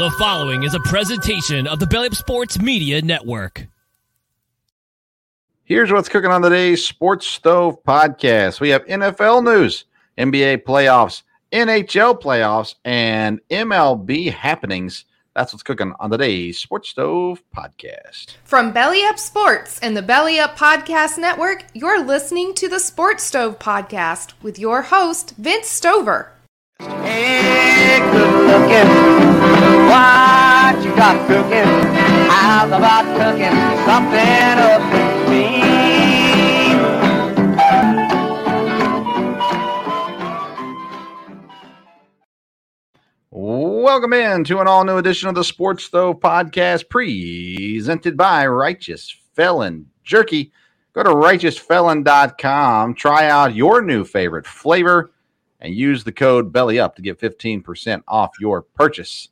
The following is a presentation of the Belly Up Sports Media Network. Here's what's cooking on today's Sports Stove podcast. We have NFL news, NBA playoffs, NHL playoffs, and MLB happenings. That's what's cooking on today's Sports Stove podcast. From Belly Up Sports and the Belly Up Podcast Network, you're listening to the Sports Stove podcast with your host, Vince Stover. Hey, good looking. What you got cooking? How's about cooking something up with me? Welcome in to an all new edition of the Sports Stove podcast presented by Righteous Felon Jerky. Go to righteousfelon.com, try out your new favorite flavor, and use the code BELLYUP to get 15% off your purchase.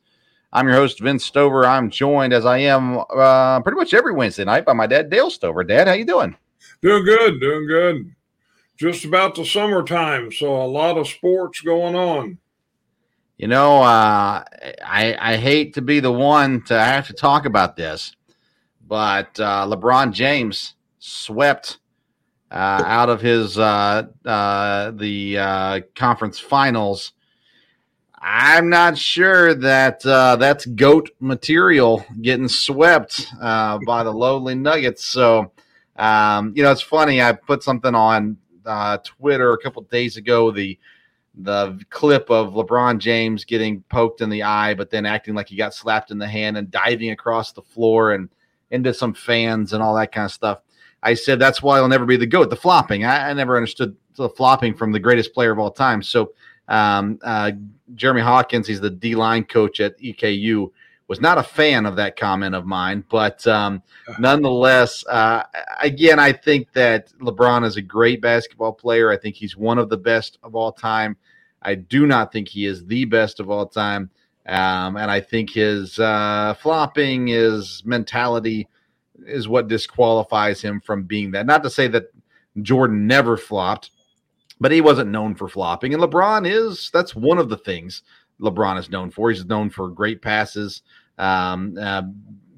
I'm your host, Vince Stover. I'm joined, as I am uh, pretty much every Wednesday night, by my dad, Dale Stover. Dad, how you doing? Doing good, doing good. Just about the summertime, so a lot of sports going on. You know, uh, I, I hate to be the one to have to talk about this, but uh, LeBron James swept uh, out of his uh, uh, the uh, conference finals. I'm not sure that uh, that's goat material getting swept uh, by the lowly Nuggets. So, um, you know, it's funny. I put something on uh, Twitter a couple days ago. The the clip of LeBron James getting poked in the eye, but then acting like he got slapped in the hand and diving across the floor and into some fans and all that kind of stuff. I said that's why he'll never be the goat. The flopping. I, I never understood the flopping from the greatest player of all time. So um, uh, Jeremy Hawkins, he's the D line coach at EKU, was not a fan of that comment of mine. But um, nonetheless, uh, again, I think that LeBron is a great basketball player. I think he's one of the best of all time. I do not think he is the best of all time. Um, and I think his uh, flopping, his mentality is what disqualifies him from being that. Not to say that Jordan never flopped, but he wasn't known for flopping. And LeBron is, that's one of the things LeBron is known for. He's known for great passes, um, uh,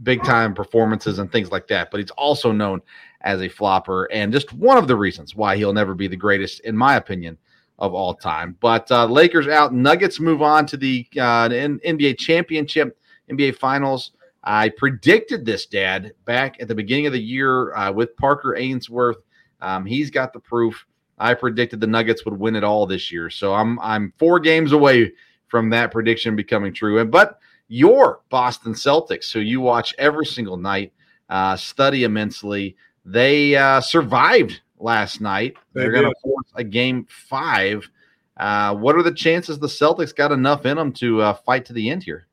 big time performances, and things like that. But he's also known as a flopper, and just one of the reasons why he'll never be the greatest, in my opinion, of all time. But uh, Lakers out, Nuggets move on to the uh, NBA championship, NBA finals. I predicted this, Dad, back at the beginning of the year uh, with Parker Ainsworth. Um, he's got the proof. I predicted the Nuggets would win it all this year, so I'm I'm four games away from that prediction becoming true. And but your Boston Celtics, who you watch every single night, uh, study immensely, they uh, survived last night. They are going to force a game five. Uh, what are the chances the Celtics got enough in them to uh, fight to the end here?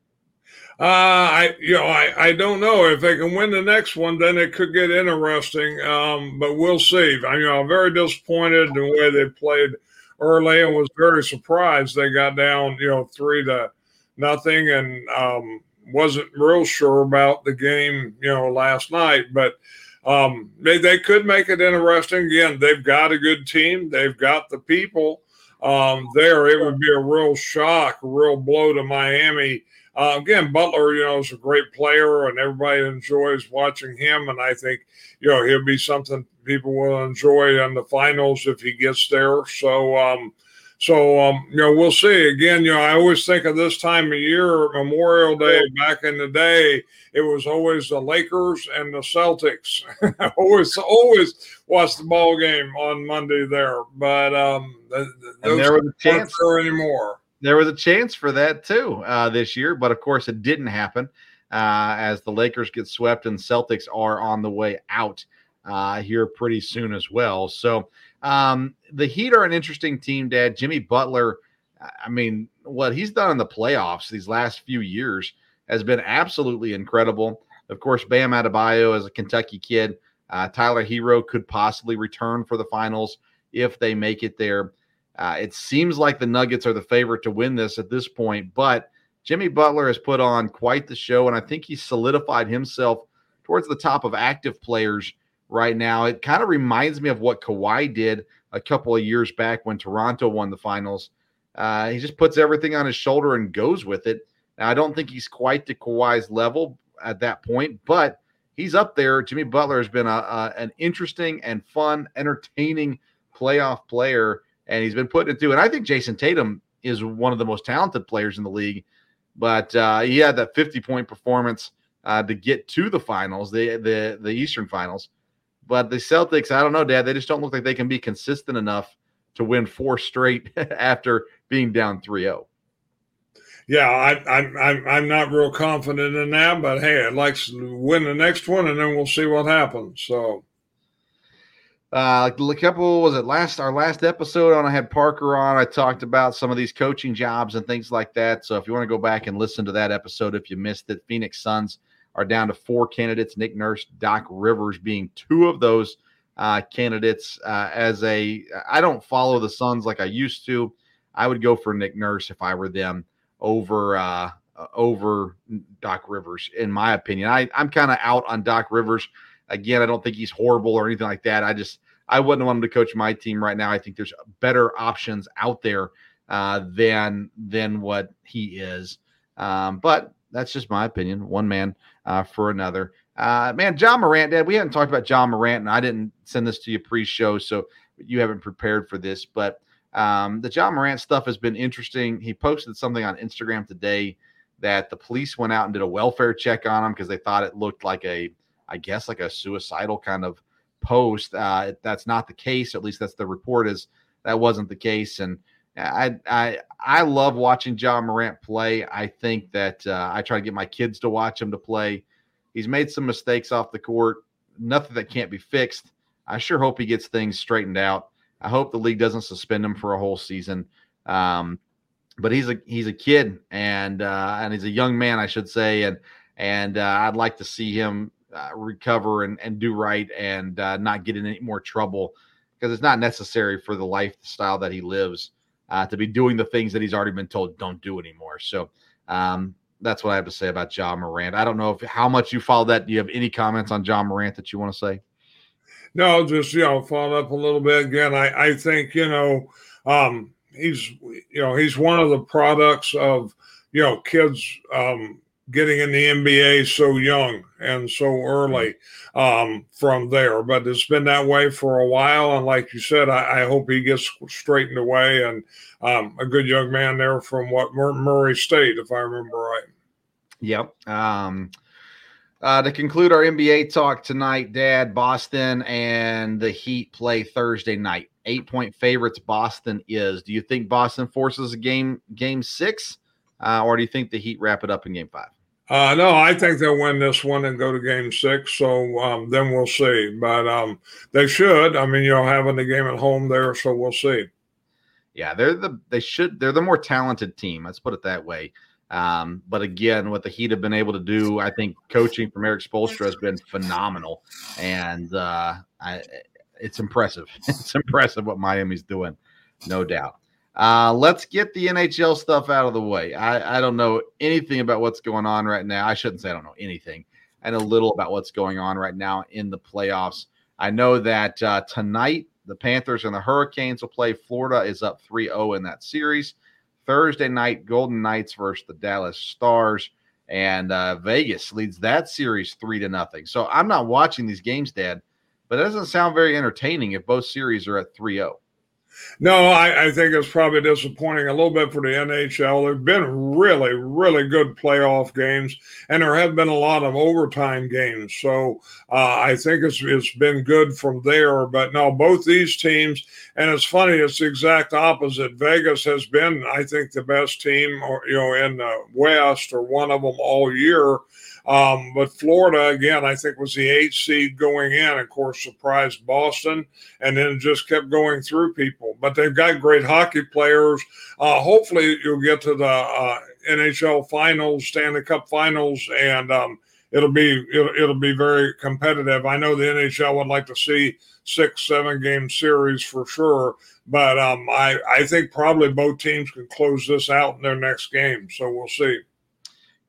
Uh, I you know I, I don't know if they can win the next one, then it could get interesting. Um, but we'll see. I know I'm very disappointed in the way they played early and was very surprised they got down you know three to nothing and um, wasn't real sure about the game you know last night, but. Um, they, they could make it interesting. Again, they've got a good team. They've got the people um, there. It would be a real shock, a real blow to Miami uh, again, Butler, you know, is a great player, and everybody enjoys watching him. And I think, you know, he'll be something people will enjoy in the finals if he gets there. So, um, So, um, you know, we'll see. Again, you know, I always think of this time of year, Memorial Day, back in the day, it was always the Lakers and the Celtics. Always, always watch the ball game on Monday there. But um, and there was a chance there anymore. There was a chance for that too uh, this year, but of course it didn't happen uh, as the Lakers get swept and Celtics are on the way out uh, here pretty soon as well. So um, the Heat are an interesting team, Dad. Jimmy Butler, I mean, what he's done in the playoffs these last few years has been absolutely incredible. Of course, Bam Adebayo as a Kentucky kid. Uh, Tyler Herro could possibly return for the finals if they make it there. Uh, it seems like the Nuggets are the favorite to win this at this point, but Jimmy Butler has put on quite the show, and I think he's solidified himself towards the top of active players right now. It kind of reminds me of what Kawhi did a couple of years back when Toronto won the finals. Uh, he just puts everything on his shoulder and goes with it. Now, I don't think he's quite to Kawhi's level at that point, but he's up there. Jimmy Butler has been a, a, an interesting and fun, entertaining playoff player, and he's been putting it through. And I think Jayson Tatum is one of the most talented players in the league, but uh, he had that 50 point performance uh, to get to the finals, the the the Eastern Finals. But the Celtics, I don't know, Dad. They just don't look like they can be consistent enough to win four straight after being down 3-0. Yeah, I, I'm I'm I'm not real confident in that, but hey, I'd like to win the next one, and then we'll see what happens. So, uh, a couple was it last our last episode on I had Parker on. I talked about some of these coaching jobs and things like that. So if you want to go back and listen to that episode, if you missed it, Phoenix Suns are down to four candidates Nick Nurse, Doc Rivers being two of those uh, candidates. Uh, as a, I don't follow the Suns like I used to. I would go for Nick Nurse if I were them over uh, over Doc Rivers, in my opinion. I, I'm kind of out on Doc Rivers. Again, I don't think he's horrible or anything like that. I just I wouldn't want him to coach my team right now. I think there's better options out there uh, than than what he is. Um, but that's just my opinion. One man uh, for another. Uh, man, Ja Morant, Dad, we haven't talked about Ja Morant, and I didn't send this to you pre-show, so you haven't prepared for this. But um, the Ja Morant stuff has been interesting. He posted something on Instagram today that the police went out and did a welfare check on him because they thought it looked like a, I guess, like a suicidal kind of post. Uh, that's not the case. At least that's the report is that wasn't the case. And I I I love watching Ja Morant play. I think that uh, I try to get my kids to watch him to play. He's made some mistakes off the court, nothing that can't be fixed. I sure hope he gets things straightened out. I hope the league doesn't suspend him for a whole season. Um, but he's a he's a kid and uh, and he's a young man, I should say, and and uh, I'd like to see him uh, recover and, and do right and uh, not get in any more trouble because it's not necessary for the lifestyle that he lives uh, to be doing the things that he's already been told don't do anymore. So um, that's what I have to say about Ja Morant. I don't know if how much you follow that. Do you have any comments on Ja Morant that you want to say? No, just you know, follow up a little bit again. I I think you know um, he's you know he's one of the products of you know kids um, getting in the NBA so young and so early um, from there. But it's been that way for a while. And like you said, I, I hope he gets straightened away and um, a good young man there from what Murray State, if I remember right. Yep. Um, uh, to conclude our NBA talk tonight, Dad, Boston and the Heat play Thursday night. Eight point favorites. Boston is. Do you think Boston forces a game game six, uh, or do you think the Heat wrap it up in game five? Uh, no, I think they'll win this one and go to game six. So um, then we'll see. But um, they should. I mean, you know, having the game at home there, so we'll see. Yeah, they're the they should they're the more talented team. Let's put it that way. Um, but again, what the Heat have been able to do, I think coaching from Erik Spoelstra has been phenomenal, and uh, I, it's impressive. It's impressive what Miami's doing, no doubt. Uh, let's get the NHL stuff out of the way. I, I don't know anything about what's going on right now. I shouldn't say I don't know anything. I know a little about what's going on right now in the playoffs. I know that uh, tonight the Panthers and the Hurricanes will play. Florida is up 3 0 in that series. Thursday night, Golden Knights versus the Dallas Stars. And uh, Vegas leads that series 3 to nothing. So I'm not watching these games, Dad, but it doesn't sound very entertaining if both series are at 3 0. No, I, I, think it's probably disappointing a little bit for the NHL. There've been really, really good playoff games, and there have been a lot of overtime games. So uh, I think it's it's been good from there. But no, both these teams, and it's funny, it's the exact opposite. Vegas has been, I think, the best team, or you know, in the West, or one of them all year. Um, but Florida, again, I think was the eighth seed going in. Of course, surprised Boston, and then just kept going through people. But they've got great hockey players. Uh, hopefully, you'll get to the uh, NHL finals, Stanley Cup finals, and um, it'll be it'll, it'll be very competitive. I know the NHL would like to see six, seven game series for sure. But um, I, I think probably both teams can close this out in their next game. So we'll see.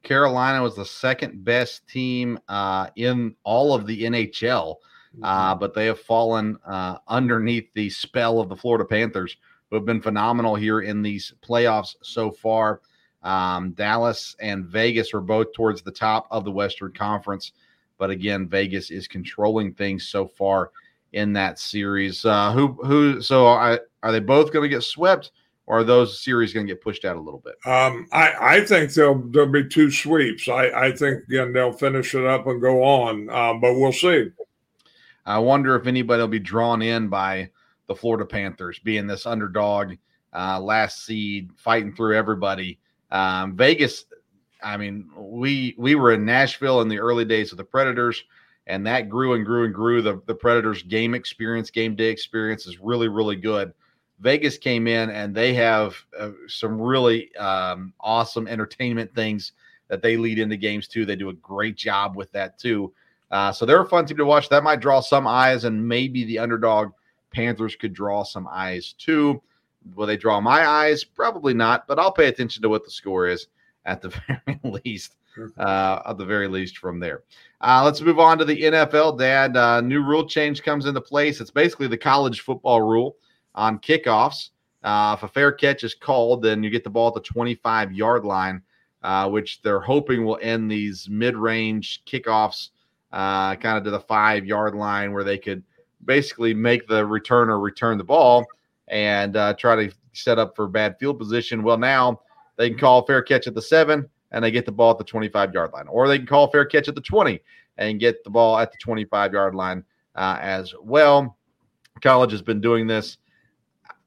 Carolina was the second best team uh, in all of the NHL, uh, mm-hmm. but they have fallen uh, underneath the spell of the Florida Panthers, who have been phenomenal here in these playoffs so far. Um, Dallas and Vegas are both towards the top of the Western Conference, but again, Vegas is controlling things so far in that series. Uh, who who? So I, are they both going to get swept? Or are those series going to get pushed out a little bit? Um, I, I think there'll there'll be two sweeps. I, I think again they'll finish it up and go on, um, but we'll see. I wonder if anybody will be drawn in by the Florida Panthers being this underdog, uh, last seed, fighting through everybody. Um, Vegas, I mean, we we were in Nashville in the early days of the Predators, and that grew and grew and grew. The the Predators game experience, game day experience is really really good. Vegas came in and they have uh, some really um, awesome entertainment things that they lead into games too. They do a great job with that too. Uh, so they're a fun team to watch. That might draw some eyes, and maybe the underdog Panthers could draw some eyes too. Will they draw my eyes? Probably not, but I'll pay attention to what the score is at the very least. Uh, at the very least, from there. Uh, let's move on to the NFL. Dad, uh, new rule change comes into place. It's basically the college football rule on kickoffs. Uh, if a fair catch is called, then you get the ball at the 25 yard line, uh, which they're hoping will end these mid range kickoffs uh, kind of to the five yard line where they could basically make the returner return the ball and uh, try to set up for bad field position. Well, now they can call fair catch at the seven and they get the ball at the 25 yard line, or they can call fair catch at the 20 and get the ball at the 25 yard line uh, as well. College has been doing this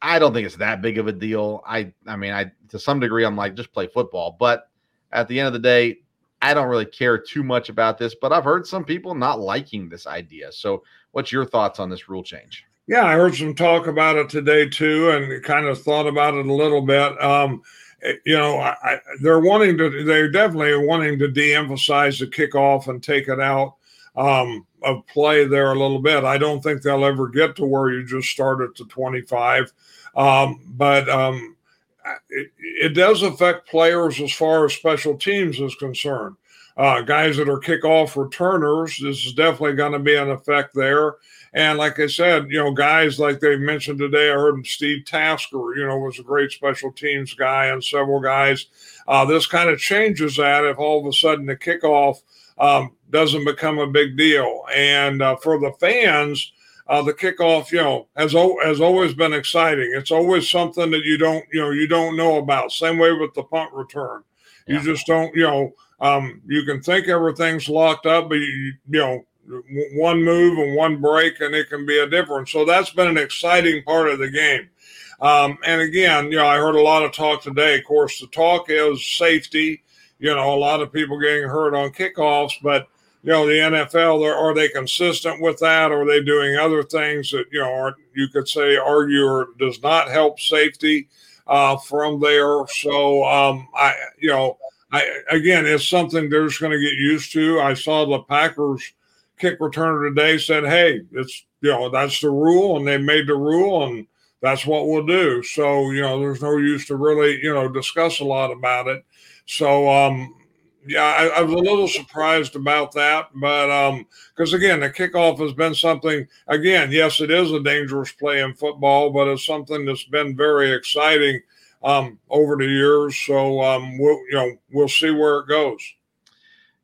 I don't think it's that big of a deal. I I mean, I to some degree I'm like just play football, but at the end of the day, I don't really care too much about this, but I've heard some people not liking this idea. So, what's your thoughts on this rule change? Yeah, I heard some talk about it today too, and kind of thought about it a little bit. Um, eh, you know, I, I, they're wanting to, they're definitely wanting to de-emphasize the kickoff and take it out um, of play there a little bit. I don't think they'll ever get to where you just start at the 25. Um, but um, it, it, does affect players as far as special teams is concerned. Uh, guys that are kickoff returners, this is definitely going to be an effect there. And like I said, you know, guys like they mentioned today, I heard Steve Tasker, you know, was a great special teams guy, and several guys. Uh, this kind of changes that if all of a sudden the kickoff um, doesn't become a big deal. And uh, for the fans, uh, the kickoff, you know, has has always been exciting. It's always something that you don't, you know, you don't know about. Same way with the punt return. You yeah. just don't, you know, um, you can think everything's locked up, but you, you know, one move and one break, and it can be a difference. So that's been an exciting part of the game. Um, and again, you know, I heard a lot of talk today. Of course, the talk is safety. You know, a lot of people getting hurt on kickoffs, but you know, the NFL, are they consistent with that? Or are they doing other things that, you know, are, you could say argue or does not help safety uh, from there? So, um, I, you know, I, again, it's something they're just going to get used to. I saw the Packers kick returner today said, Hey, it's, you know, that's the rule and they made the rule and that's what we'll do. So, you know, there's no use to really, you know, discuss a lot about it. So, um, yeah, I, I, was a little surprised about that, but um, because again, the kickoff has been something. Again, yes, it is a dangerous play in football, but it's something that's been very exciting um, over the years. So um, we'll you know we'll see where it goes.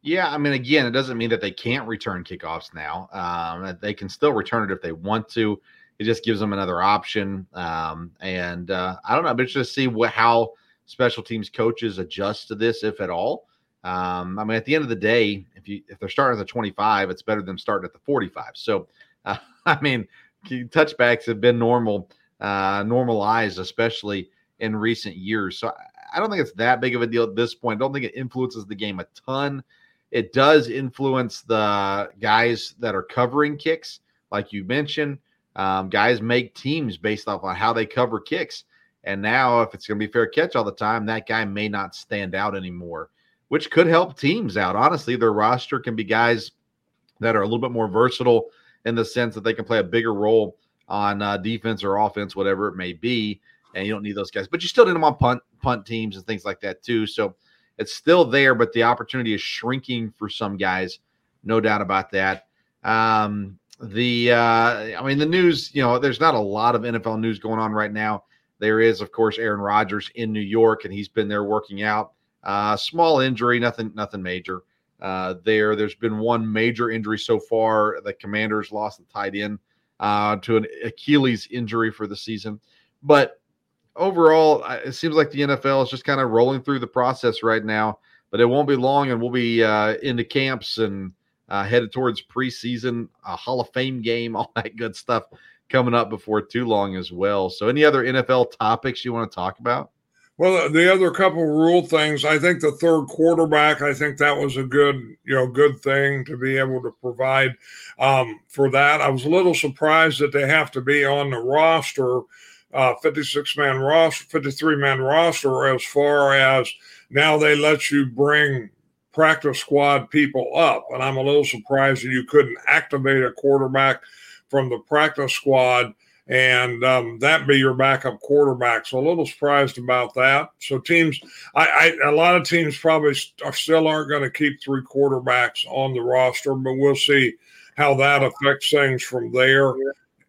Yeah, I mean, again, it doesn't mean that they can't return kickoffs now. Um, they can still return it if they want to. it just gives them another option. Um, and uh, I don't know, it's just to see what how special teams coaches adjust to this, if at all. Um, I mean, at the end of the day, if you if they're starting at the 25, it's better than starting at the 45. So, uh, I mean, touchbacks have been normal, uh, normalized, especially in recent years. So, I don't think it's that big of a deal at this point. I don't think it influences the game a ton. It does influence the guys that are covering kicks, like you mentioned. Um, guys make teams based off on how they cover kicks. And now, if it's going to be fair catch all the time, that guy may not stand out anymore, which could help teams out. Honestly, their roster can be guys that are a little bit more versatile in the sense that they can play a bigger role on uh, defense or offense, whatever it may be. And you don't need those guys, but you still need them on punt punt teams and things like that too. So it's still there, but the opportunity is shrinking for some guys, no doubt about that. Um, the uh, I mean, the news, you know, there's not a lot of NFL news going on right now. There is, of course, Aaron Rodgers in New York, and he's been there working out. Uh, small injury, nothing, nothing major. Uh, there, there's been one major injury so far. The Commanders lost the tight end uh, to an Achilles injury for the season, but overall, it seems like the NFL is just kind of rolling through the process right now. But it won't be long, and we'll be uh, into camps and uh, headed towards preseason, a Hall of Fame game, all that good stuff coming up before too long as well. So, any other NFL topics you want to talk about? Well, the other couple of rule things, I think the third quarterback, I think that was a good, you know, good thing to be able to provide um, for that. I was a little surprised that they have to be on the roster, uh, 56 man roster, 53 man roster, as far as now they let you bring practice squad people up. And I'm a little surprised that you couldn't activate a quarterback from the practice squad and um, that be your backup quarterback. So a little surprised about that. So teams, I, I a lot of teams probably are, still aren't going to keep three quarterbacks on the roster, but we'll see how that affects things from there.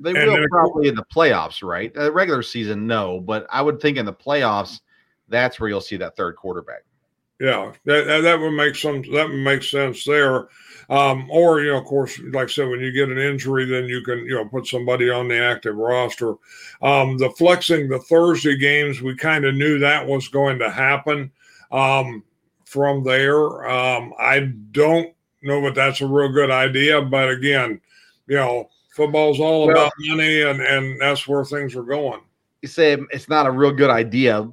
They and will probably in the playoffs, right? Uh, regular season, no, but I would think in the playoffs, that's where you'll see that third quarterback. Yeah, that, that, that would make some that would make sense there. Um, or you know, of course, like I said, when you get an injury, then you can you know put somebody on the active roster. Um, the flexing the Thursday games, we kind of knew that was going to happen. Um, from there, um, I don't know that that's a real good idea, but again, you know, football's all well, about money, and and that's where things are going. You say it's not a real good idea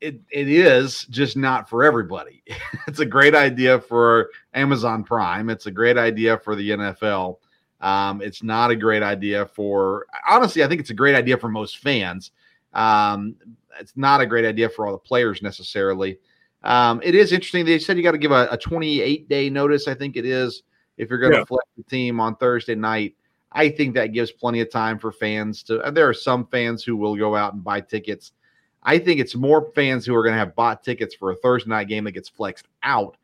it, it is just not for everybody. it's a great idea for Amazon Prime. It's a great idea for the NFL. Um, it's not a great idea for honestly. I think it's a great idea for most fans. Um, it's not a great idea for all the players necessarily. Um, it is interesting. They said you got to give a, a, 28 day notice. I think it is if you're going to yeah. flex the team on Thursday night. I think that gives plenty of time for fans to. There are some fans who will go out and buy tickets I think it's more fans who are going to have bought tickets for a Thursday night game that gets flexed out,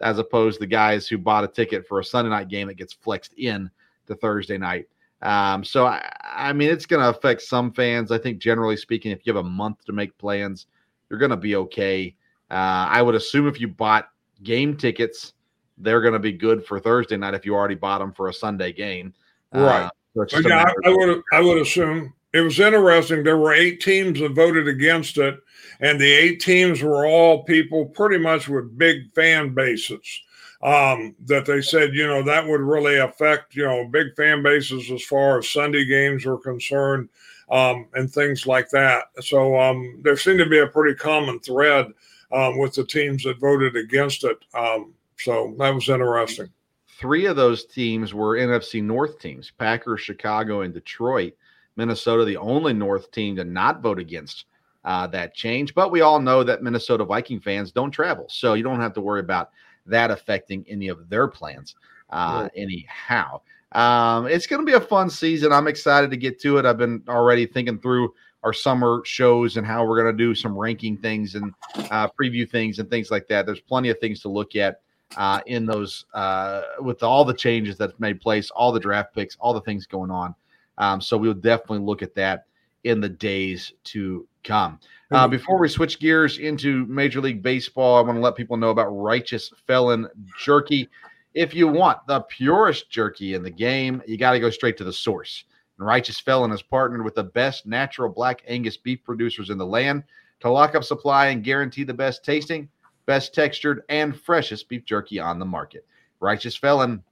as opposed to the guys who bought a ticket for a Sunday night game that gets flexed in to Thursday night. Um, so I, I, mean, it's going to affect some fans. I think generally speaking, if you have a month to make plans, you're going to be okay. Uh, I would assume if you bought game tickets, they're going to be good for Thursday night if you already bought them for a Sunday game. Right. Uh, so I, would I would assume it was interesting. There were eight teams that voted against it, and the eight teams were all people pretty much with big fan bases. Um, that they said, you know, that would really affect, you know, big fan bases as far as Sunday games are concerned um, and things like that. So um, there seemed to be a pretty common thread um, with the teams that voted against it. Um, so that was interesting. Three of those teams were NFC North teams Packers, Chicago, and Detroit. Minnesota, the only North team to not vote against uh, that change. But we all know that Minnesota Viking fans don't travel, so you don't have to worry about that affecting any of their plans uh, anyhow. Um, it's going to be a fun season. I'm excited to get to it. I've been already thinking through our summer shows and how we're going to do some ranking things and uh, preview things and things like that. There's plenty of things to look at uh, in those uh, with all the changes that made place, all the draft picks, all the things going on. Um, so we'll definitely look at that in the days to come. Uh, before we switch gears into Major League Baseball, I want to let people know about Righteous Felon Jerky. If you want the purest jerky in the game, you got to go straight to the source. And Righteous Felon has partnered with the best natural black Angus beef producers in the land to lock up supply and guarantee the best tasting, best textured, and freshest beef jerky on the market. Righteous Felon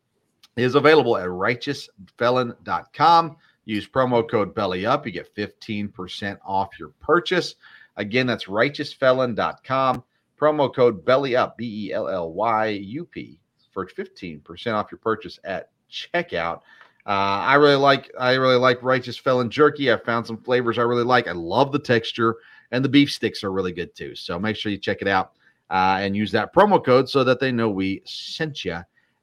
is available at righteousfelon.com. Use promo code BELLYUP. You get 15% off your purchase. Again, that's righteousfelon.com. Promo code BELLYUP, B E L L Y U P, for 15% off your purchase at checkout. Uh, I really like I really like Righteous Felon jerky. I found some flavors I really like. I love the texture, and the beef sticks are really good too. So make sure you check it out uh, and use that promo code so that they know we sent you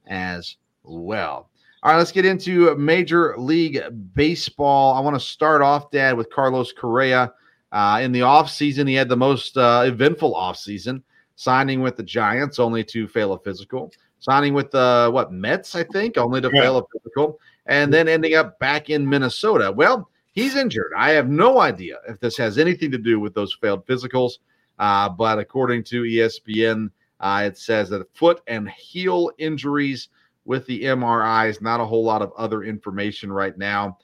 as well. All right, let's get into Major League Baseball. I want to start off, Dad, with Carlos Correa. Uh, in the offseason, he had the most uh, eventful offseason, signing with the Giants only to fail a physical, signing with the what Mets, I think, only to yeah. fail a physical, and then ending up back in Minnesota. Well, he's injured. I have no idea if this has anything to do with those failed physicals, uh, but according to ESPN, uh, it says that foot and heel injuries with the MRIs, not a whole lot of other information right now.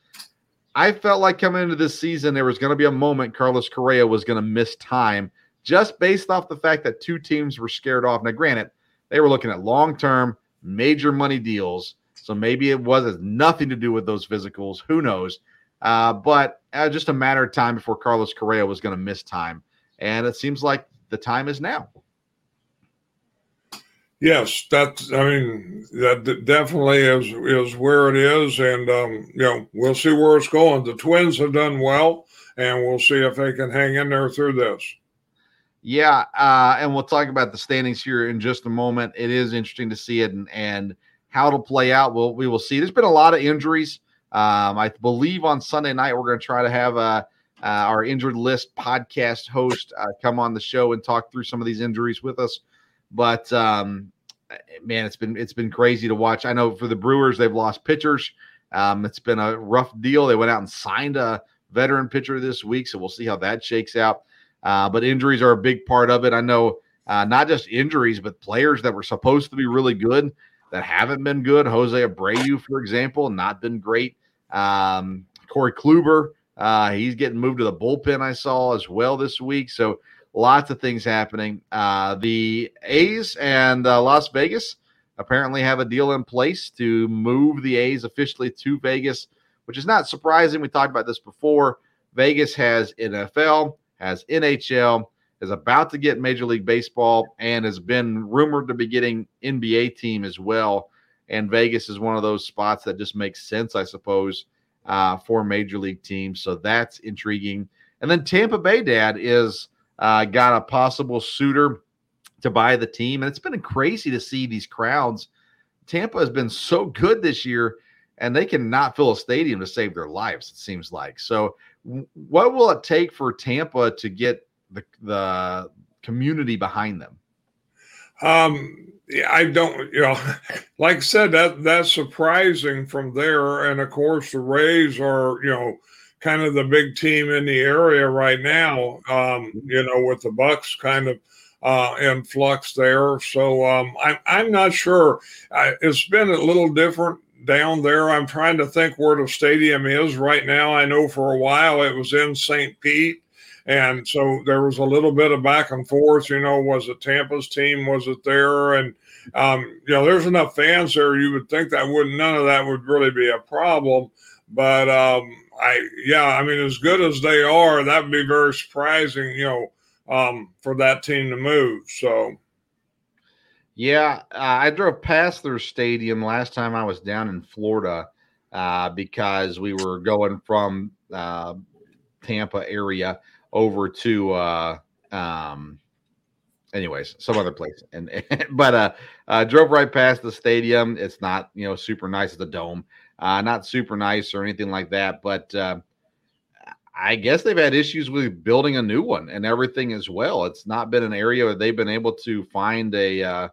I felt like coming into this season, there was going to be a moment Carlos Correa was going to miss time just based off the fact that two teams were scared off. Now, granted, they were looking at long term, major money deals. So maybe it was has nothing to do with those physicals. Who knows? Uh, but uh, just a matter of time before Carlos Correa was going to miss time. And it seems like the time is now. Yes, that's. I mean, that definitely is is where it is, and um, you know, we'll see where it's going. The Twins have done well, and we'll see if they can hang in there through this. Yeah, uh, and we'll talk about the standings here in just a moment. It is interesting to see it and, and how it'll play out. We'll we will see. There's been a lot of injuries. Um, I believe on Sunday night we're going to try to have a, uh, our injured list podcast host uh, come on the show and talk through some of these injuries with us. But um, man, it's been it's been crazy to watch. I know for the Brewers, they've lost pitchers. Um, it's been a rough deal. They went out and signed a veteran pitcher this week, so we'll see how that shakes out. Uh, but injuries are a big part of it. I know uh, not just injuries, but players that were supposed to be really good that haven't been good. Jose Abreu, for example, not been great. Um, Corey Kluber, uh, he's getting moved to the bullpen. I saw as well this week. So lots of things happening. Uh, the A's and uh, Las Vegas apparently have a deal in place to move the A's officially to Vegas, which is not surprising. We talked about this before. Vegas has NFL, has NHL, is about to get Major League Baseball, and has been rumored to be getting NBA team as well. And Vegas is one of those spots that just makes sense, I suppose, uh, for Major League teams. So that's intriguing. And then Tampa Bay, Dad, is uh, got a possible suitor to buy the team. And it's been crazy to see these crowds. Tampa has been so good this year, and they cannot fill a stadium to save their lives, it seems like. So, what will it take for Tampa to get the, the community behind them? Um, I don't, you know, like I said, that that's surprising from there. And of course, the Rays are, you know, kind of the big team in the area right now. Um, you know, with the Bucs kind of uh, in flux there. So um, I'm I'm not sure. I, it's been a little different down there. I'm trying to think where the stadium is right now. I know for a while it was in St. Pete. And so there was a little bit of back and forth, you know, was it Tampa's team? Was it there? And, um, you know, there's enough fans there. You would think that wouldn't none of that would really be a problem. But, um, I yeah, I mean, as good as they are, that would be very surprising, you know, um, for that team to move. So, yeah, uh, I drove past their stadium last time I was down in Florida uh, because we were going from uh, Tampa area over to, uh, um, anyways, some other place. And but uh, uh, drove right past the stadium. It's not you know super nice. It's a dome. Uh, not super nice or anything like that, but uh, I guess they've had issues with building a new one and everything as well. It's not been an area where they've been able to find a uh,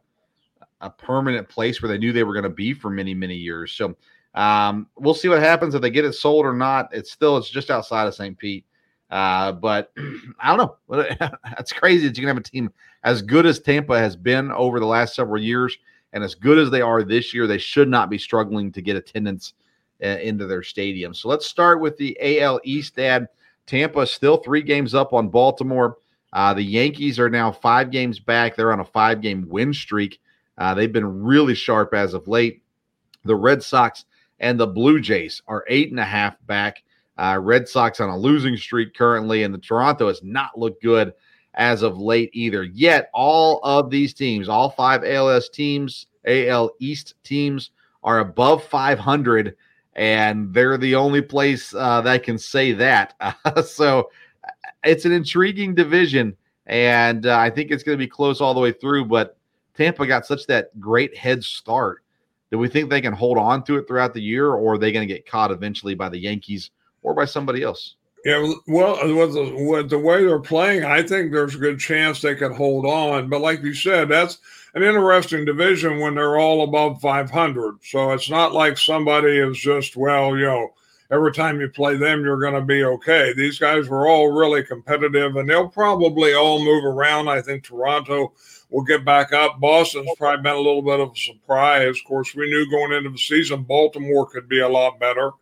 a permanent place where they knew they were going to be for many many years. So um, we'll see what happens if they get it sold or not. It's still it's just outside of St. Pete. Uh, but I don't know. That's crazy that you can have a team as good as Tampa has been over the last several years and as good as they are this year, they should not be struggling to get attendance uh, into their stadium. So let's start with the AL East. Dad, Tampa still three games up on Baltimore. Uh, the Yankees are now five games back. They're on a five game win streak. Uh, they've been really sharp as of late. The Red Sox and the Blue Jays are eight and a half back. Uh, Red Sox on a losing streak currently, and the Toronto has not looked good as of late either. Yet, all of these teams, all five ALS teams, AL East teams, are above 500, and they're the only place uh, that can say that. so, it's an intriguing division, and uh, I think it's going to be close all the way through. But Tampa got such that great head start. Do we think they can hold on to it throughout the year, or are they going to get caught eventually by the Yankees or by somebody else? Yeah, well, with the, with the way they're playing, I think there's a good chance they could hold on. But like you said, that's an interesting division when they're all above 500. So it's not like somebody is just, well, you know, every time you play them, you're going to be okay. These guys were all really competitive, and they'll probably all move around. I think Toronto will get back up. Boston's probably been a little bit of a surprise. Of course, we knew going into the season Baltimore could be a lot better.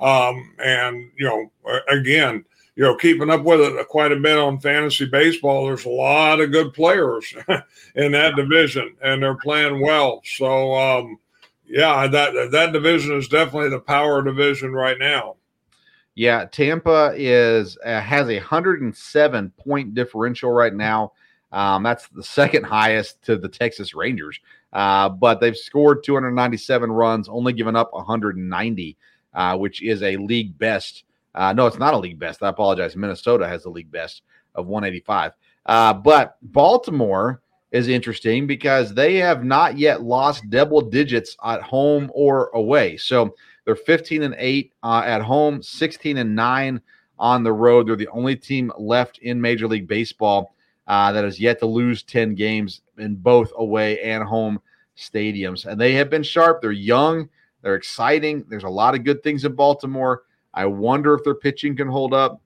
Um, and, you know, again, you know, keeping up with it quite a bit on fantasy baseball, there's a lot of good players in that division, and they're playing well. So, um, yeah, that that division is definitely the power division right now. Yeah, Tampa is uh, has a 107 point differential right now. Um, that's the second highest to the Texas Rangers. Uh, but they've scored 297 runs, only given up 190 uh, which is a league best. Uh, no, it's not a league best. I apologize. Minnesota has the league best of 185. Uh, but Baltimore is interesting because they have not yet lost double digits at home or away. So they're 15 and 8 uh, at home, 16 and 9 on the road. They're the only team left in Major League Baseball uh, that has yet to lose 10 games in both away and home stadiums. And they have been sharp. They're young. They're exciting. There's a lot of good things in Baltimore. I wonder if their pitching can hold up.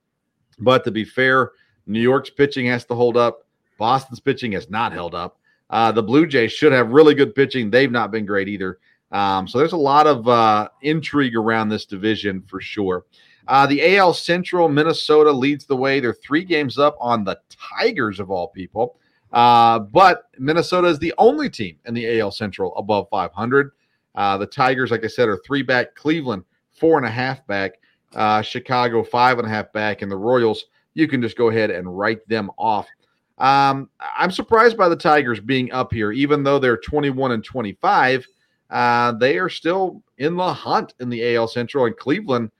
But to be fair, New York's pitching has to hold up. Boston's pitching has not held up. Uh, the Blue Jays should have really good pitching. They've not been great either. Um, so there's a lot of uh, intrigue around this division for sure. Uh, the AL Central, Minnesota leads the way. They're three games up on the Tigers of all people. Uh, but Minnesota is the only team in the AL Central above 500. Uh, the Tigers, like I said, are three back. Cleveland, four and a half back. Uh, Chicago, five and a half back. And the Royals, you can just go ahead and write them off. Um, I'm surprised by the Tigers being up here, even though they're 21 and 25. Uh, they are still in the hunt in the AL Central. And Cleveland,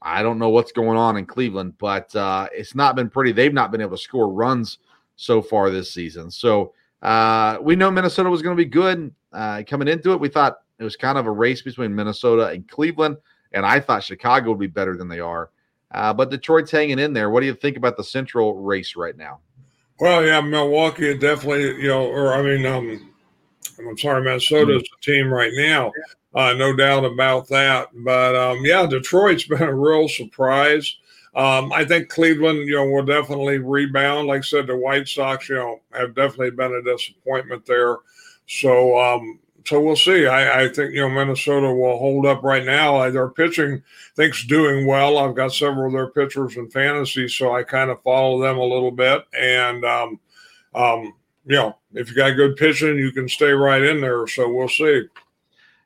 I don't know what's going on in Cleveland, but uh, it's not been pretty. They've not been able to score runs so far this season. So uh, we know Minnesota was going to be good uh, coming into it. We thought it was kind of a race between Minnesota and Cleveland, and I thought Chicago would be better than they are. Uh, but Detroit's hanging in there. What do you think about the Central race right now? Well, yeah, Milwaukee definitely, you know, or I mean, um, I'm sorry, Minnesota is the team right now. Uh, no doubt about that. But um, yeah, Detroit's been a real surprise. Um, I think Cleveland, you know, will definitely rebound. Like I said, the White Sox, you know, have definitely been a disappointment there. So, um, so we'll see. I, I, think you know Minnesota will hold up right now. Their pitching thinks doing well. I've got several of their pitchers in fantasy, so I kind of follow them a little bit. And um, um, you know, if you got good pitching, you can stay right in there. So we'll see.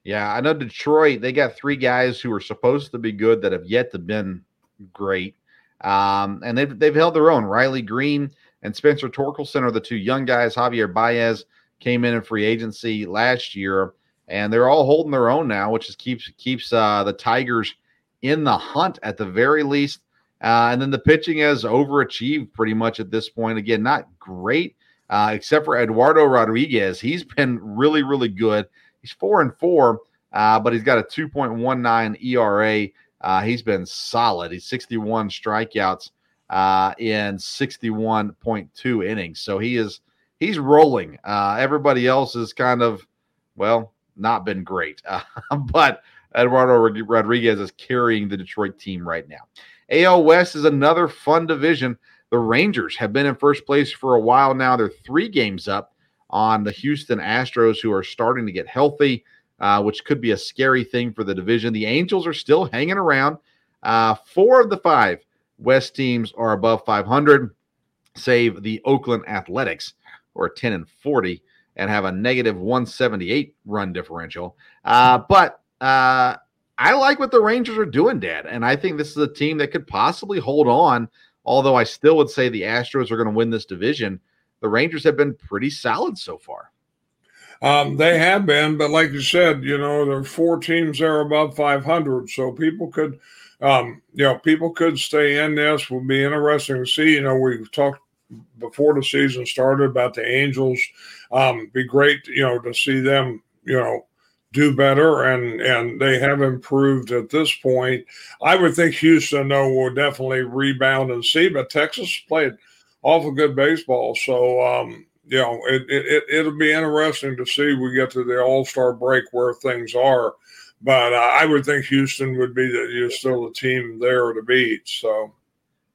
Yeah, I know Detroit. They got three guys who are supposed to be good that have yet to been great, um, and they've they've held their own. Riley Greene and Spencer Torkelson are the two young guys. Javier Baez came in in free agency last year, and they're all holding their own now, which is keeps keeps uh, the Tigers in the hunt at the very least. Uh, and then the pitching has overachieved pretty much at this point. Again, not great, uh, except for Eduardo Rodriguez. He's been really, really good. He's four and four, uh, but he's got a 2.19 ERA. Uh, he's been solid. He's 61 strikeouts uh, in 61.2 innings. So he is he's rolling. Uh, everybody else is kind of, well, not been great. Uh, but Eduardo Rodriguez is carrying the Detroit team right now. AL West is another fun division. The Rangers have been in first place for a while now. They're three games up on the Houston Astros, who are starting to get healthy. uh, which could be a scary thing for the division. The Angels are still hanging around. Uh, four of the five West teams are above 500, save the Oakland Athletics, are 10 and 40 and have a negative 178 run differential. Uh, but uh, I like what the Rangers are doing, Dad. And I think this is a team that could possibly hold on, although I still would say the Astros are going to win this division. The Rangers have been pretty solid so far. Um, they have been, but like you said, you know, there are four teams there above 500, so people could, um, you know, people could stay in this. Will be interesting to see. You know, we've talked before the season started about the Angels. Um, be great, you know, to see them, you know, do better, and and they have improved at this point. I would think Houston, though, will definitely rebound and see, but Texas played awful good baseball, so. Um, you know, it, it, it, will be interesting to see we get to the All Star break where things are. But uh, I would think Houston would be the, you know, still the team there to beat. So,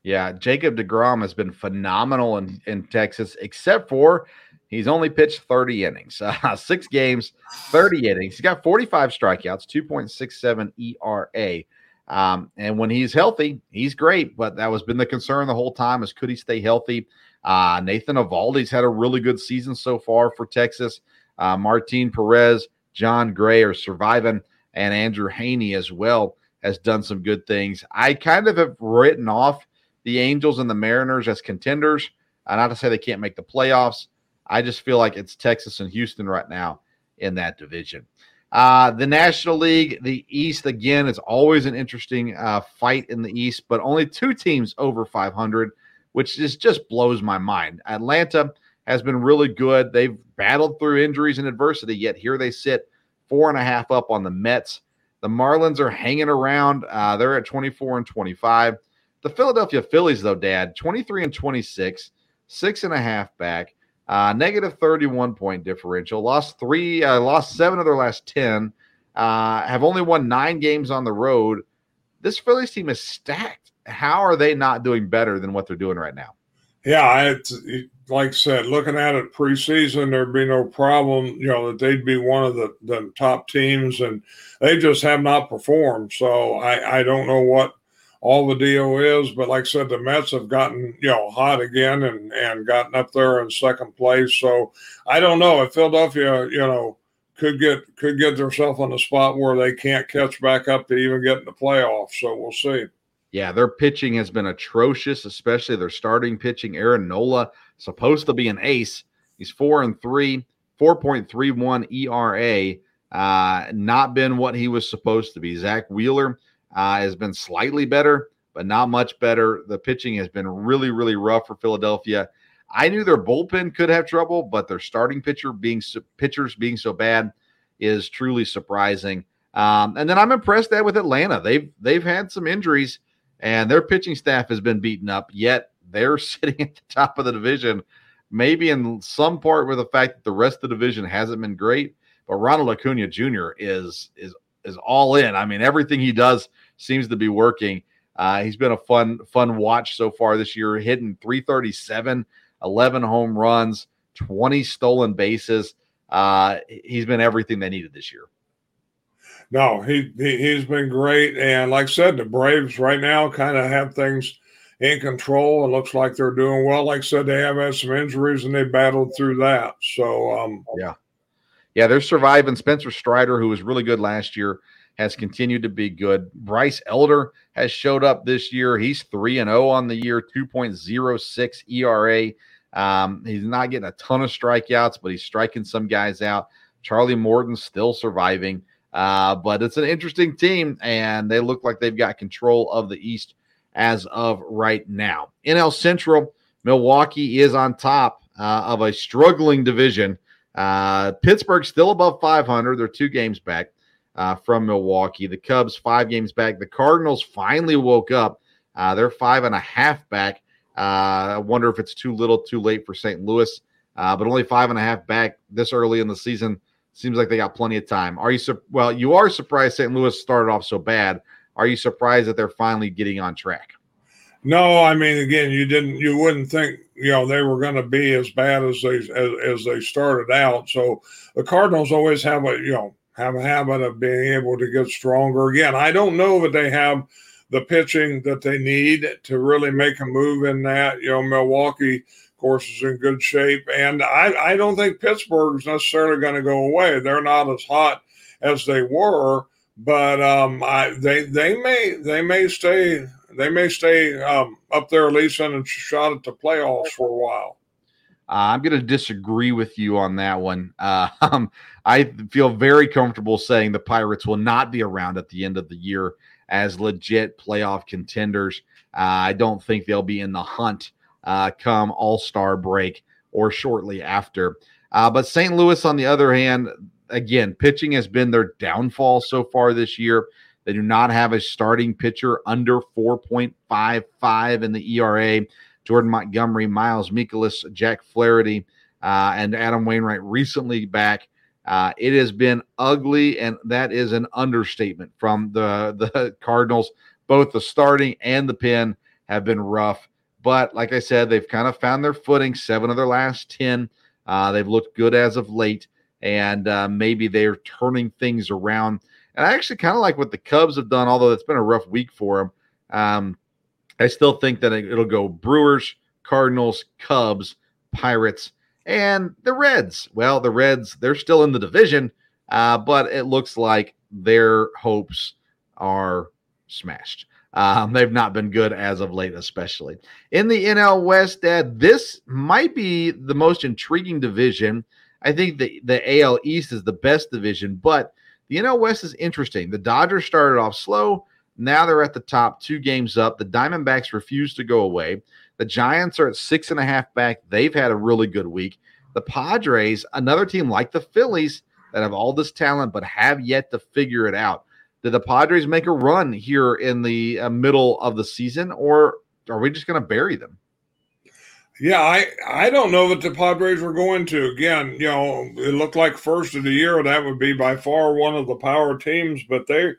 yeah, Jacob DeGrom has been phenomenal in, in Texas, except for he's only pitched 30 innings, uh, six games, 30 innings. He's got 45 strikeouts, 2.67 ERA. Um, and when he's healthy, he's great. But that was been the concern the whole time is could he stay healthy? Uh, Nathan Eovaldi's had a really good season so far for Texas. Uh, Martin Perez, Jon Gray are surviving, and Andrew Heaney as well has done some good things. I kind of have written off the Angels and the Mariners as contenders. Uh, not to say they can't make the playoffs. I just feel like it's Texas and Houston right now in that division. Uh, the National League, the East, again, is always an interesting uh, fight in the East, but only two teams over 500 which just just blows my mind. Atlanta has been really good. They've battled through injuries and adversity, yet here they sit four and a half up on the Mets. The Marlins are hanging around. Uh, they're at 24 and 25. The Philadelphia Phillies, though, Dad, 23 and 26, six and a half back, uh, negative 31 point differential. Lost three, uh, lost seven of their last 10. Uh, have only won nine games on the road. This Phillies team is stacked how are they not doing better than what they're doing right now? Yeah, it's like I said, looking at it preseason, there'd be no problem, you know, that they'd be one of the, the top teams, and they just have not performed. So I, I don't know what all the is, but like I said, the Mets have gotten, you know, hot again and, and gotten up there in second place. So I don't know if Philadelphia, you know, could get could get themselves on the spot where they can't catch back up to even get in the playoffs. So we'll see. Yeah, their pitching has been atrocious, especially their starting pitching. Aaron Nola, supposed to be an ace. He's four and three, 4.31 ERA. Uh, not been what he was supposed to be. Zack Wheeler uh, has been slightly better, but not much better. The pitching has been really, really rough for Philadelphia. I knew their bullpen could have trouble, but their starting pitcher being pitchers being so bad is truly surprising. Um, and then I'm impressed that with Atlanta, they've they've had some injuries and their pitching staff has been beaten up, yet they're sitting at the top of the division, maybe in some part with the fact that the rest of the division hasn't been great. But Ronald Acuna Jr. is is is all in. I mean, everything he does seems to be working. Uh, he's been a fun fun watch so far this year, hitting 337, 11 home runs, 20 stolen bases. Uh, he's been everything they needed this year no, he, he has been great, and like I said, the Braves right now kind of have things in control. It looks like they're doing well. Like I said, they have had some injuries and they battled through that. So um, yeah, yeah, they're surviving. Spencer Strider, who was really good last year, has continued to be good. Bryce Elder has showed up this year. He's three and zero oh on the year, two point zero six ERA. Um, he's not getting a ton of strikeouts, but he's striking some guys out. Charlie Morton's still surviving. Uh, but it's an interesting team, and they look like they've got control of the East as of right now. NL Central, Milwaukee is on top uh, of a struggling division. Uh, Pittsburgh still above 500. They're two games back uh, from Milwaukee. The Cubs, five games back. The Cardinals finally woke up. Uh, they're five and a half back. Uh, I wonder if it's too little, too late for St. Louis, uh, but only five and a half back this early in the season. Seems like they got plenty of time. Are you su- well? You are surprised St. Louis started off so bad. Are you surprised that they're finally getting on track? No, I mean, again, you didn't, you wouldn't think, you know, they were going to be as bad as they as, as they started out. So the Cardinals always have a, you know, have a habit of being able to get stronger. Again, I don't know that they have the pitching that they need to really make a move in that. You know, Milwaukee, of course, is in good shape. And I, I don't think Pittsburgh is necessarily going to go away. They're not as hot as they were, but um, I, they they may they may stay they may stay um, up there at least in a shot at the playoffs for a while. Uh, I'm going to disagree with you on that one. Uh, um, I feel very comfortable saying the Pirates will not be around at the end of the year as legit playoff contenders. Uh, I don't think they'll be in the hunt uh, come All Star break or shortly after. Uh, but St. Louis, on the other hand, again, pitching has been their downfall so far this year. They do not have a starting pitcher under 4.55 in the ERA. Jordan Montgomery, Miles Mikolas, Jack Flaherty, uh, and Adam Wainwright recently back. Uh, it has been ugly, and that is an understatement from the the Cardinals. Both the starting and the pin have been rough, but like I said, they've kind of found their footing. Seven of their last ten, uh, they've looked good as of late, and uh, maybe they're turning things around. And I actually kind of like what the Cubs have done, although it's been a rough week for them. Um, I still think that it'll go Brewers, Cardinals, Cubs, Pirates, and the Reds. Well, the Reds, they're still in the division, uh, but it looks like their hopes are smashed. Um, they've not been good as of late, especially in the NL West. Dad, this might be the most intriguing division. I think the the AL East is the best division, but the NL West is interesting. The Dodgers started off slow. Now they're at the top, two games up. The Diamondbacks refuse to go away. The Giants are at six and a half back. They've had a really good week. The Padres, another team like the Phillies that have all this talent but have yet to figure it out. Did the Padres make a run here in the uh, middle of the season, or are we just going to bury them? Yeah, I, I don't know that the Padres were going to. Again, you know, it looked like first of the year that would be by far one of the power teams, but they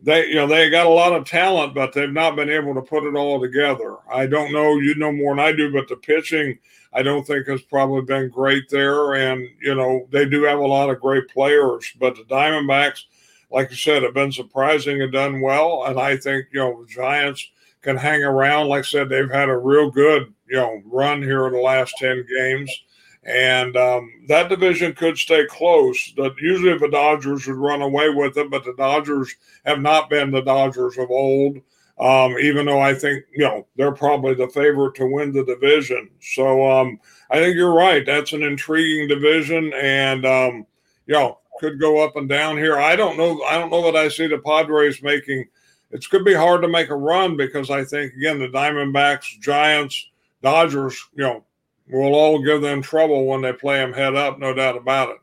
they you know they got a lot of talent, but they've not been able to put it all together. I don't know, you know more than I do, but the pitching I don't think has probably been great there. And you know they do have a lot of great players, but the Diamondbacks, like I said, have been surprising and done well. And I think you know the Giants can hang around. Like I said, they've had a real good you know run here in the last ten games and um, that division could stay close. That usually the Dodgers would run away with it, but the Dodgers have not been the Dodgers of old. Um, even though I think you know they're probably the favorite to win the division. So um, I think you're right. That's an intriguing division, and um, you know could go up and down here. I don't know. I don't know that I see the Padres making. It's going to be hard to make a run because I think again the Diamondbacks, Giants, Dodgers, you know, will all give them trouble when they play them head up, no doubt about it.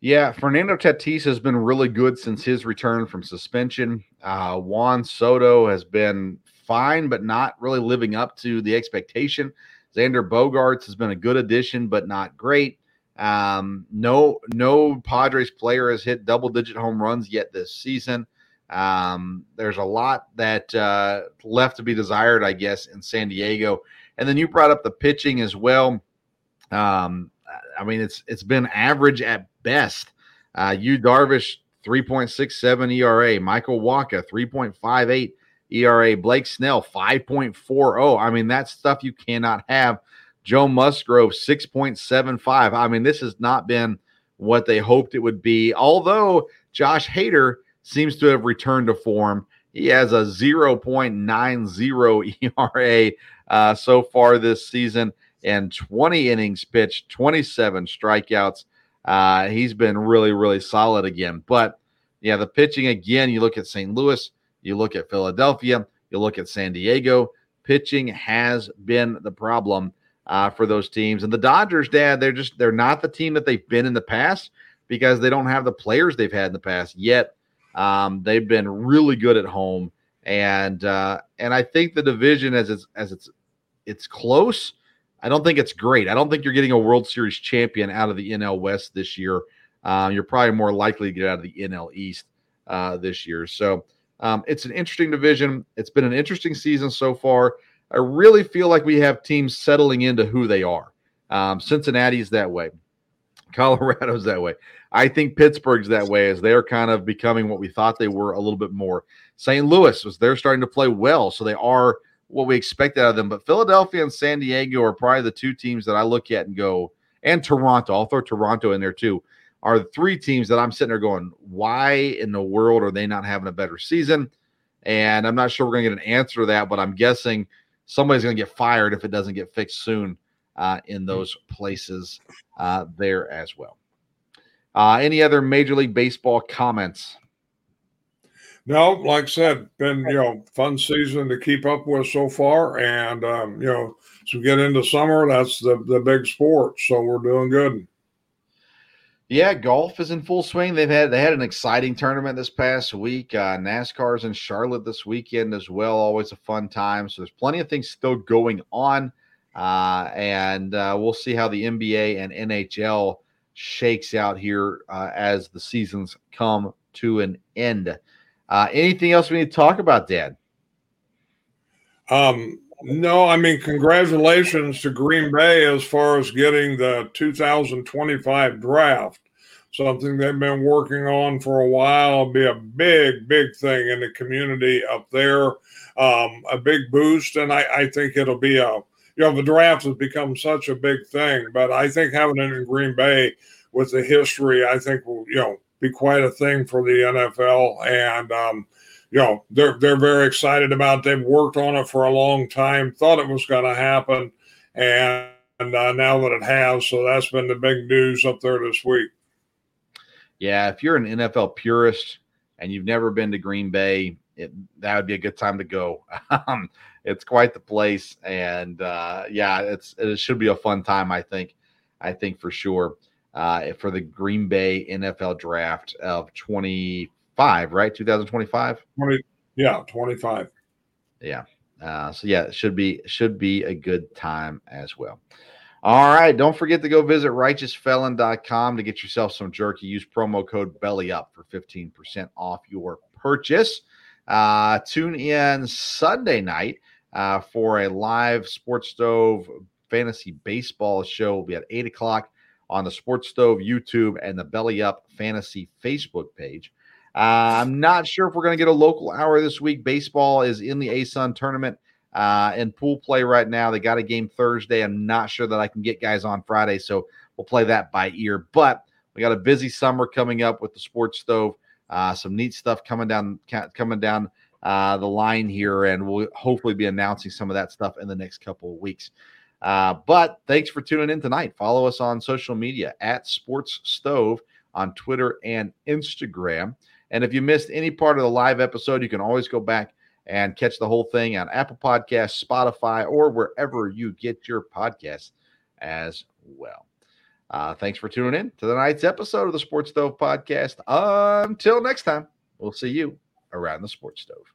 Yeah, Fernando Tatis has been really good since his return from suspension. Uh, Juan Soto has been fine, but not really living up to the expectation. Xander Bogaerts has been a good addition, but not great. Um, no, no Padres player has hit double-digit home runs yet this season. Um, there's a lot that uh, left to be desired, I guess, in San Diego. And then you brought up the pitching as well. Um, I mean, it's it's been average at best. Uh, Darvish 3.67 ERA, Michael Wacha 3.58 ERA, Blake Snell 5.40. I mean, that's stuff you cannot have. Joe Musgrove 6.75. I mean, this has not been what they hoped it would be. Although Josh Hader seems to have returned to form. He has a 0.90 ERA uh, so far this season and 20 innings pitched, 27 strikeouts. Uh, he's been really, really solid again. But yeah, the pitching again, you look at St. Louis, you look at Philadelphia, you look at San Diego. Pitching has been the problem uh, for those teams. And the Dodgers, Dad, they're just they're not the team that they've been in the past because they don't have the players they've had in the past. Yet um, they've been really good at home and uh, and I think the division as it's as it's it's close. I don't think it's great. I don't think you're getting a World Series champion out of the NL West this year. Uh, you're probably more likely to get out of the NL East uh, this year. So um, it's an interesting division. It's been an interesting season so far. I really feel like we have teams settling into who they are. Um, Cincinnati is that way. Colorado's that way. I think Pittsburgh's that way as they're kind of becoming what we thought they were a little bit more. St. Louis was they're starting to play well, so they are what we expect out of them. But Philadelphia and San Diego are probably the two teams that I look at and go, and Toronto. I'll throw Toronto in there too. Are the three teams that I'm sitting there going, why in the world are they not having a better season? And I'm not sure we're going to get an answer to that, but I'm guessing somebody's going to get fired if it doesn't get fixed soon uh, in those places uh, there as well. Uh, any other Major League Baseball comments? No, like I said, been you know fun season to keep up with so far, and um, you know as we get into summer, that's the the big sport, so we're doing good. Yeah, golf is in full swing. They've had they had an exciting tournament this past week. Uh, NASCAR's in Charlotte this weekend as well. Always a fun time. So there's plenty of things still going on, uh, and uh, we'll see how the NBA and NHL shakes out here uh, as the seasons come to an end. Uh, anything else we need to talk about, Dad? Um, no, I mean, congratulations to Green Bay as far as getting the 2025 draft. Something they've been working on for a while. It'll be a big, big thing in the community up there. Um, a big boost, and I, I think it'll be a you know the draft has become such a big thing, but I think having it in Green Bay with the history, I think will you know be quite a thing for the NFL. And um, you know they're they're very excited about. It. They've worked on it for a long time. Thought it was going to happen, and, and uh, now that it has, so that's been the big news up there this week. Yeah, if you're an NFL purist and you've never been to Green Bay, it, that would be a good time to go. Um, it's quite the place, and uh, yeah, it's it should be a fun time. I think, I think for sure uh, for the Green Bay NFL draft of 25, right? 2025? yeah, 25. Yeah. Uh, so yeah, it should be should be a good time as well. All right. Don't forget to go visit righteousfelon.com to get yourself some jerky. Use promo code belly up for 15% off your purchase. Uh, tune in Sunday night uh, for a live Sports Stove fantasy baseball show. We'll be at eight o'clock on the Sports Stove YouTube and the Belly Up Fantasy Facebook page. Uh, I'm not sure if we're going to get a local hour this week. Baseball is in the ASUN tournament uh, and pool play right now. They got a game Thursday. I'm not sure that I can get guys on Friday, so we'll play that by ear. But we got a busy summer coming up with the Sports Stove. Uh, some neat stuff coming down coming down uh, the line here, and we'll hopefully be announcing some of that stuff in the next couple of weeks. Uh, but thanks for tuning in tonight. Follow us on social media at Sports Stove on Twitter and Instagram. And if you missed any part of the live episode, you can always go back and catch the whole thing on Apple Podcasts, Spotify, or wherever you get your podcasts as well. Uh, thanks for tuning in to tonight's episode of the Sports Stove Podcast. Until next time, we'll see you around the Sports Stove.